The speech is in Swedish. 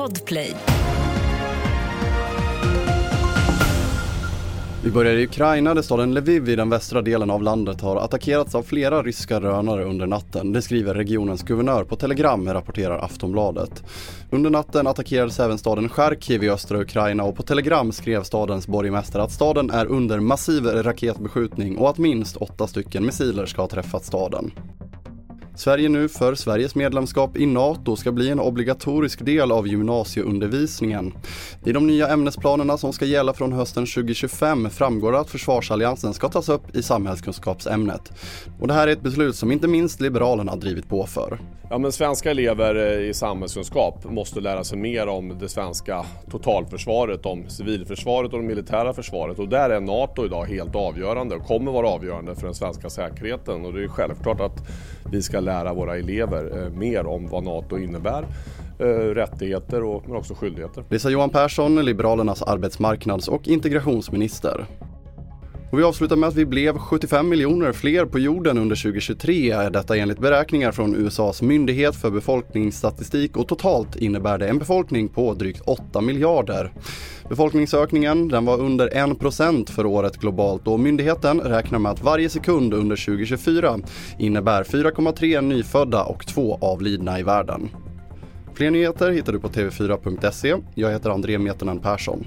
Podplay. Vi börjar i Ukraina där staden Lviv i den västra delen av landet har attackerats av flera ryska rönare under natten. Det skriver regionens guvernör på Telegram, rapporterar Aftonbladet. Under natten attackerades även staden Charkiv i östra Ukraina och på Telegram skrev stadens borgmästare att staden är under massiv raketbeskjutning och att minst åtta stycken missiler ska ha träffat staden. Sverige nu för Sveriges medlemskap i NATO ska bli en obligatorisk del av gymnasieundervisningen. I de nya ämnesplanerna som ska gälla från hösten 2025 framgår att försvarsalliansen ska tas upp i samhällskunskapsämnet. Och det här är ett beslut som inte minst Liberalerna drivit på för. Ja, men svenska elever eh, i samhällskunskap måste lära sig mer om det svenska totalförsvaret, om civilförsvaret och det militära försvaret. Och där är NATO idag helt avgörande och kommer vara avgörande för den svenska säkerheten. Och det är självklart att vi ska lära våra elever eh, mer om vad NATO innebär eh, rättigheter och, men också skyldigheter. Det sa Johan Persson, Liberalernas arbetsmarknads och integrationsminister. Och vi avslutar med att vi blev 75 miljoner fler på jorden under 2023. Detta enligt beräkningar från USAs myndighet för befolkningsstatistik och totalt innebär det en befolkning på drygt 8 miljarder. Befolkningsökningen den var under 1% för året globalt och myndigheten räknar med att varje sekund under 2024 innebär 4,3 nyfödda och 2 avlidna i världen. Fler nyheter hittar du på tv4.se. Jag heter André Metenen Persson.